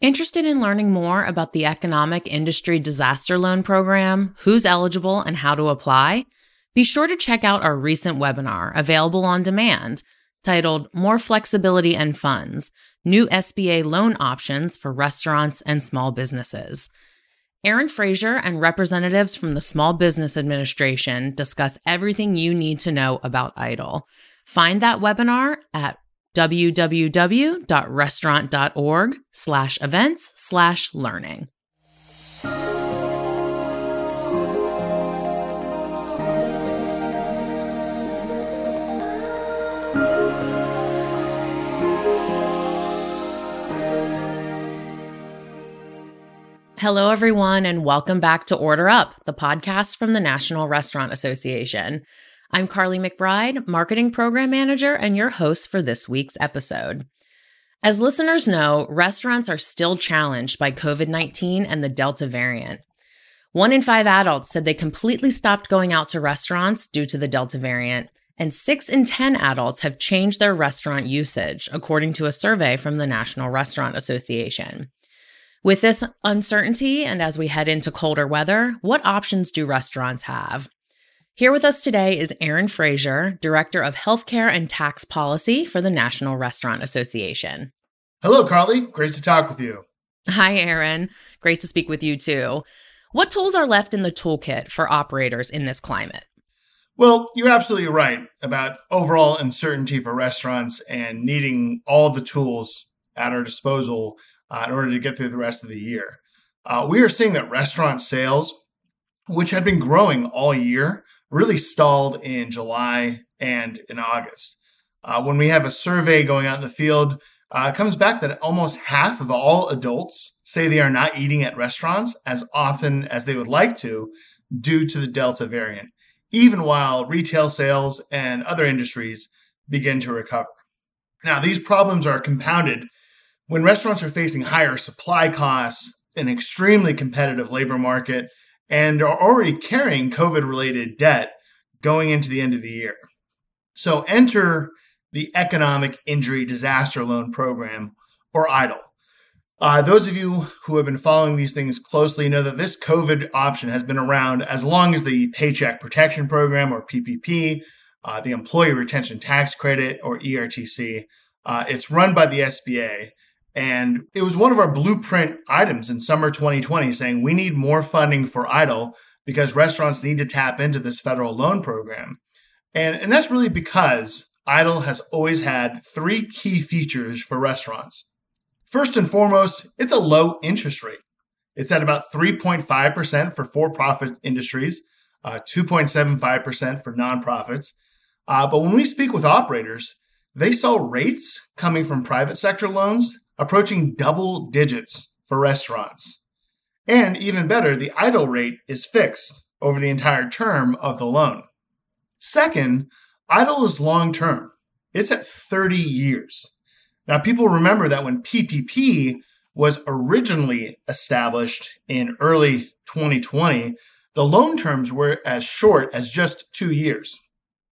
Interested in learning more about the Economic Injury Disaster Loan Program, who's eligible, and how to apply? Be sure to check out our recent webinar, available on demand, titled More Flexibility and Funds New SBA Loan Options for Restaurants and Small Businesses. Aaron Frazier and representatives from the Small Business Administration discuss everything you need to know about EIDL. Find that webinar at www.restaurant.org slash events slash learning. Hello, everyone, and welcome back to Order Up, the podcast from the National Restaurant Association. I'm Carly McBride, Marketing Program Manager, and your host for this week's episode. As listeners know, restaurants are still challenged by COVID 19 and the Delta variant. One in five adults said they completely stopped going out to restaurants due to the Delta variant, and six in 10 adults have changed their restaurant usage, according to a survey from the National Restaurant Association. With this uncertainty, and as we head into colder weather, what options do restaurants have? Here with us today is Aaron Frazier, Director of Healthcare and Tax Policy for the National Restaurant Association. Hello, Carly. Great to talk with you. Hi, Aaron. Great to speak with you too. What tools are left in the toolkit for operators in this climate? Well, you're absolutely right about overall uncertainty for restaurants and needing all the tools at our disposal uh, in order to get through the rest of the year. Uh, we are seeing that restaurant sales, which had been growing all year, really stalled in July and in August. Uh, when we have a survey going out in the field, uh, it comes back that almost half of all adults say they are not eating at restaurants as often as they would like to due to the Delta variant, even while retail sales and other industries begin to recover. Now, these problems are compounded when restaurants are facing higher supply costs, an extremely competitive labor market, and are already carrying COVID related debt going into the end of the year. So enter the Economic Injury Disaster Loan Program, or EIDL. Uh, those of you who have been following these things closely know that this COVID option has been around as long as the Paycheck Protection Program, or PPP, uh, the Employee Retention Tax Credit, or ERTC. Uh, it's run by the SBA and it was one of our blueprint items in summer 2020 saying we need more funding for EIDL because restaurants need to tap into this federal loan program. And, and that's really because EIDL has always had three key features for restaurants. First and foremost, it's a low interest rate. It's at about 3.5% for for profit industries, uh, 2.75% for nonprofits. Uh, but when we speak with operators, they saw rates coming from private sector loans approaching double digits for restaurants. And even better, the EIDL rate is fixed over the entire term of the loan. Second, EIDL is long term. It's at 30 years. Now, people remember that when PPP was originally established in early 2020, the loan terms were as short as just two years.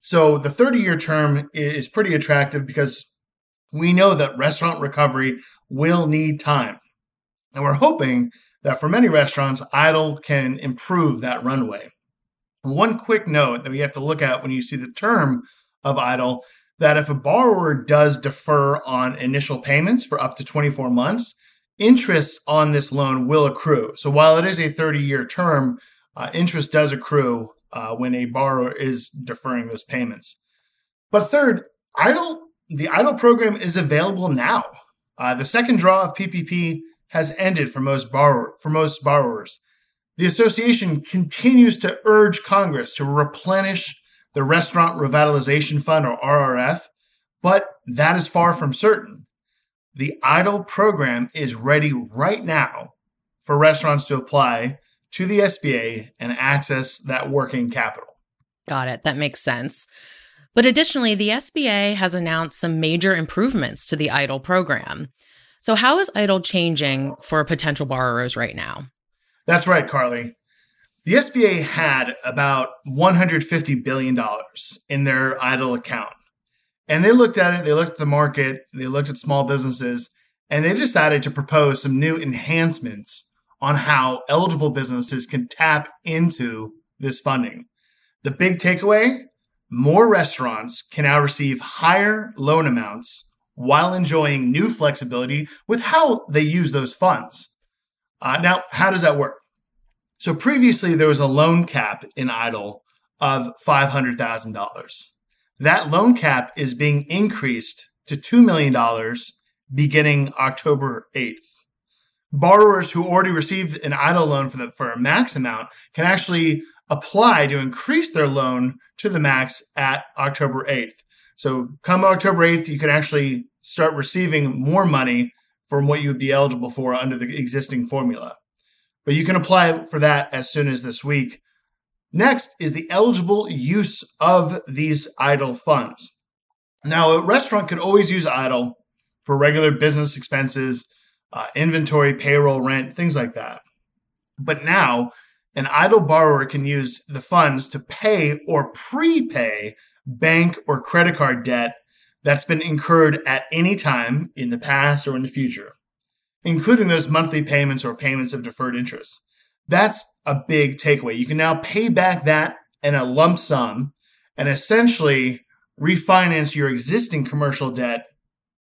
So the 30 year term is pretty attractive because we know that restaurant recovery will need time. And we're hoping that for many restaurants, EIDL can improve that runway. One quick note that we have to look at when you see the term of EIDL that if a borrower does defer on initial payments for up to 24 months, interest on this loan will accrue. So while it is a 30 year term, uh, interest does accrue uh, when a borrower is deferring those payments. But third, EIDL the EIDL program is available now. Uh, the second draw of PPP has ended for most borrower for most borrowers. The association continues to urge Congress to replenish the Restaurant Revitalization Fund or RRF, but that is far from certain. The EIDL program is ready right now for restaurants to apply to the SBA and access that working capital. Got it. That makes sense. But additionally, the SBA has announced some major improvements to the EIDL program. So, how is EIDL changing for potential borrowers right now? That's right, Carly. The SBA had about $150 billion in their EIDL account. And they looked at it, they looked at the market, they looked at small businesses, and they decided to propose some new enhancements on how eligible businesses can tap into this funding. The big takeaway more restaurants can now receive higher loan amounts while enjoying new flexibility with how they use those funds. Uh, now, how does that work? So previously, there was a loan cap in EIDL of $500,000. That loan cap is being increased to $2 million beginning October 8th. Borrowers who already received an EIDL loan for, the, for a max amount can actually apply to increase their loan to the max at October 8th. So come October 8th, you can actually start receiving more money from what you would be eligible for under the existing formula. But you can apply for that as soon as this week. Next is the eligible use of these EIDL funds. Now, a restaurant could always use EIDL for regular business expenses, uh, inventory, payroll, rent, things like that. But now, an EIDL borrower can use the funds to pay or prepay bank or credit card debt that's been incurred at any time in the past or in the future, including those monthly payments or payments of deferred interest. That's a big takeaway. You can now pay back that in a lump sum and essentially refinance your existing commercial debt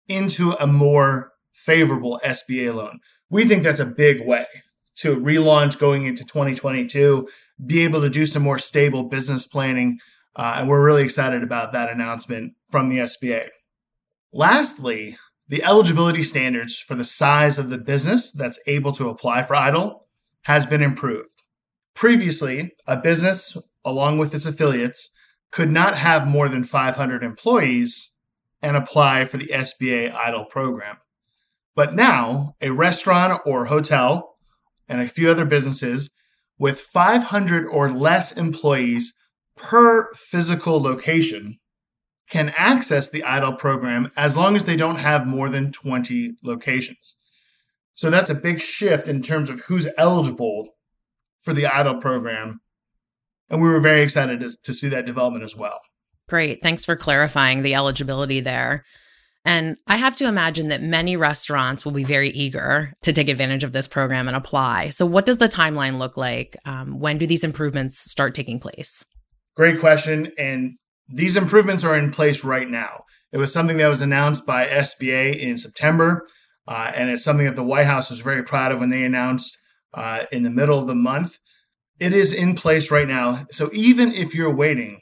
into a more favorable SBA loan. We think that's a big way to relaunch going into 2022, be able to do some more stable business planning. Uh, and we're really excited about that announcement from the SBA. Lastly, the eligibility standards for the size of the business that's able to apply for EIDL has been improved. Previously, a business, along with its affiliates, could not have more than 500 employees and apply for the SBA EIDL program. But now, a restaurant or hotel and a few other businesses with 500 or less employees per physical location can access the EIDL program as long as they don't have more than 20 locations. So that's a big shift in terms of who's eligible for the EIDL program. And we were very excited to, to see that development as well. Great. Thanks for clarifying the eligibility there. And I have to imagine that many restaurants will be very eager to take advantage of this program and apply. So, what does the timeline look like? Um, when do these improvements start taking place? Great question. And these improvements are in place right now. It was something that was announced by SBA in September, uh, and it's something that the White House was very proud of when they announced uh, in the middle of the month. It is in place right now. So, even if you're waiting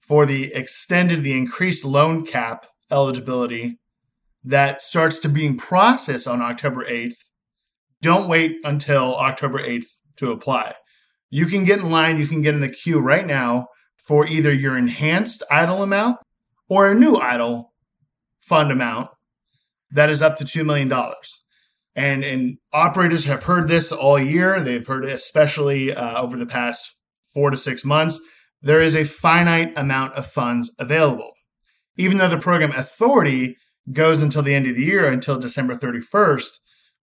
for the extended, the increased loan cap eligibility that starts to being processed on October 8th, don't wait until October 8th to apply. You can get in line, you can get in the queue right now for either your enhanced EIDL amount or a new EIDL fund amount that is up to $2 million. And, and operators have heard this all year. They've heard it especially uh, over the past four to six months. There is a finite amount of funds available even though the program authority goes until the end of the year, until December 31st,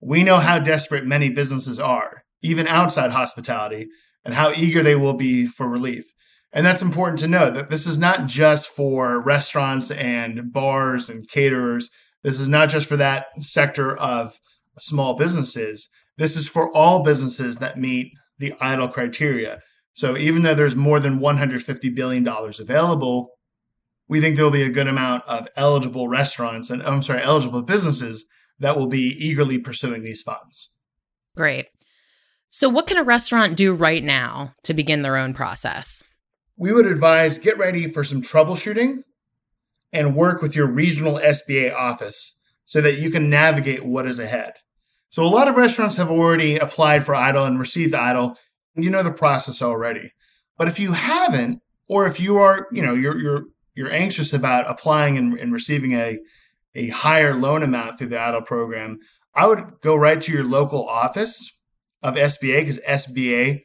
we know how desperate many businesses are, even outside hospitality, and how eager they will be for relief. And that's important to know that this is not just for restaurants and bars and caterers. This is not just for that sector of small businesses. This is for all businesses that meet the EIDL criteria. So even though there's more than $150 billion available, we think there will be a good amount of eligible restaurants and I'm sorry, eligible businesses that will be eagerly pursuing these funds. Great. So, what can a restaurant do right now to begin their own process? We would advise get ready for some troubleshooting and work with your regional SBA office so that you can navigate what is ahead. So, a lot of restaurants have already applied for EIDL and received EIDL. You know the process already. But if you haven't, or if you are, you know, you're, you're you're anxious about applying and, and receiving a a higher loan amount through the EIDL program, I would go right to your local office of SBA because SBA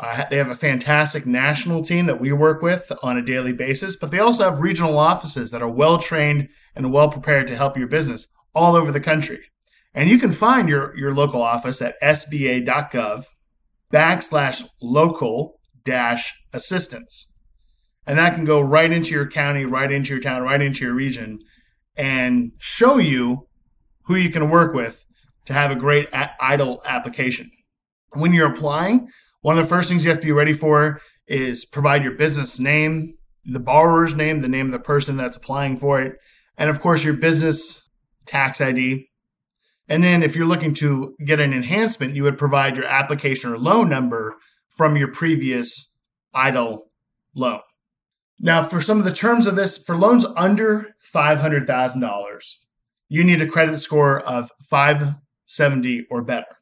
uh, they have a fantastic national team that we work with on a daily basis, but they also have regional offices that are well trained and well prepared to help your business all over the country. And you can find your, your local office at sba.gov backslash local dash assistance. And that can go right into your county, right into your town, right into your region and show you who you can work with to have a great EIDL application. When you're applying, one of the first things you have to be ready for is provide your business name, the borrower's name, the name of the person that's applying for it, and of course your business tax ID. And then if you're looking to get an enhancement, you would provide your application or loan number from your previous EIDL loan. Now, for some of the terms of this, for loans under $500,000, you need a credit score of 570 or better.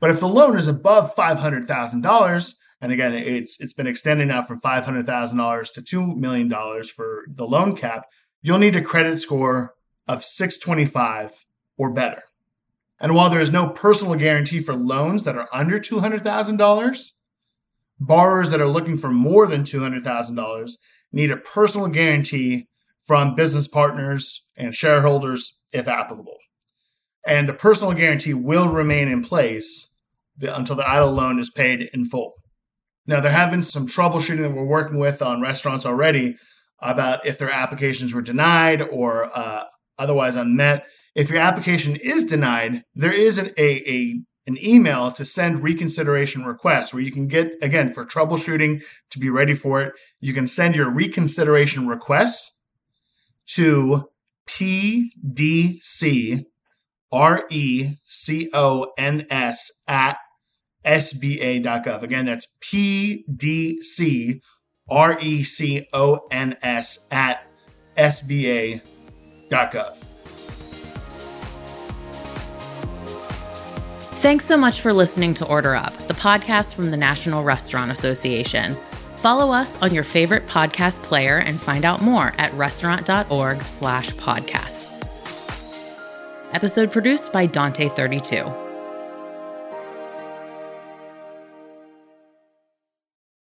But if the loan is above $500,000, and again, it's it's been extended now from five hundred thousand dollars to two million dollars for the loan cap. You'll need a credit score of six twenty five or better. And while there is no personal guarantee for loans that are under two hundred thousand dollars, borrowers that are looking for more than two hundred thousand dollars need a personal guarantee from business partners and shareholders, if applicable. And the personal guarantee will remain in place until the EIDL loan is paid in full. Now, there have been some troubleshooting that we're working with on restaurants already about if their applications were denied or uh, otherwise unmet. If your application is denied, there is an, a, a an email to send reconsideration requests where you can get again for troubleshooting to be ready for it. You can send your reconsideration requests to pdc r e c o n s at sba.gov. Again, that's P D C R E C O N S at sba.gov. Thanks so much for listening to Order Up, the podcast from the National Restaurant Association. Follow us on your favorite podcast player and find out more at restaurant.org slash podcasts. Episode produced by Dante32.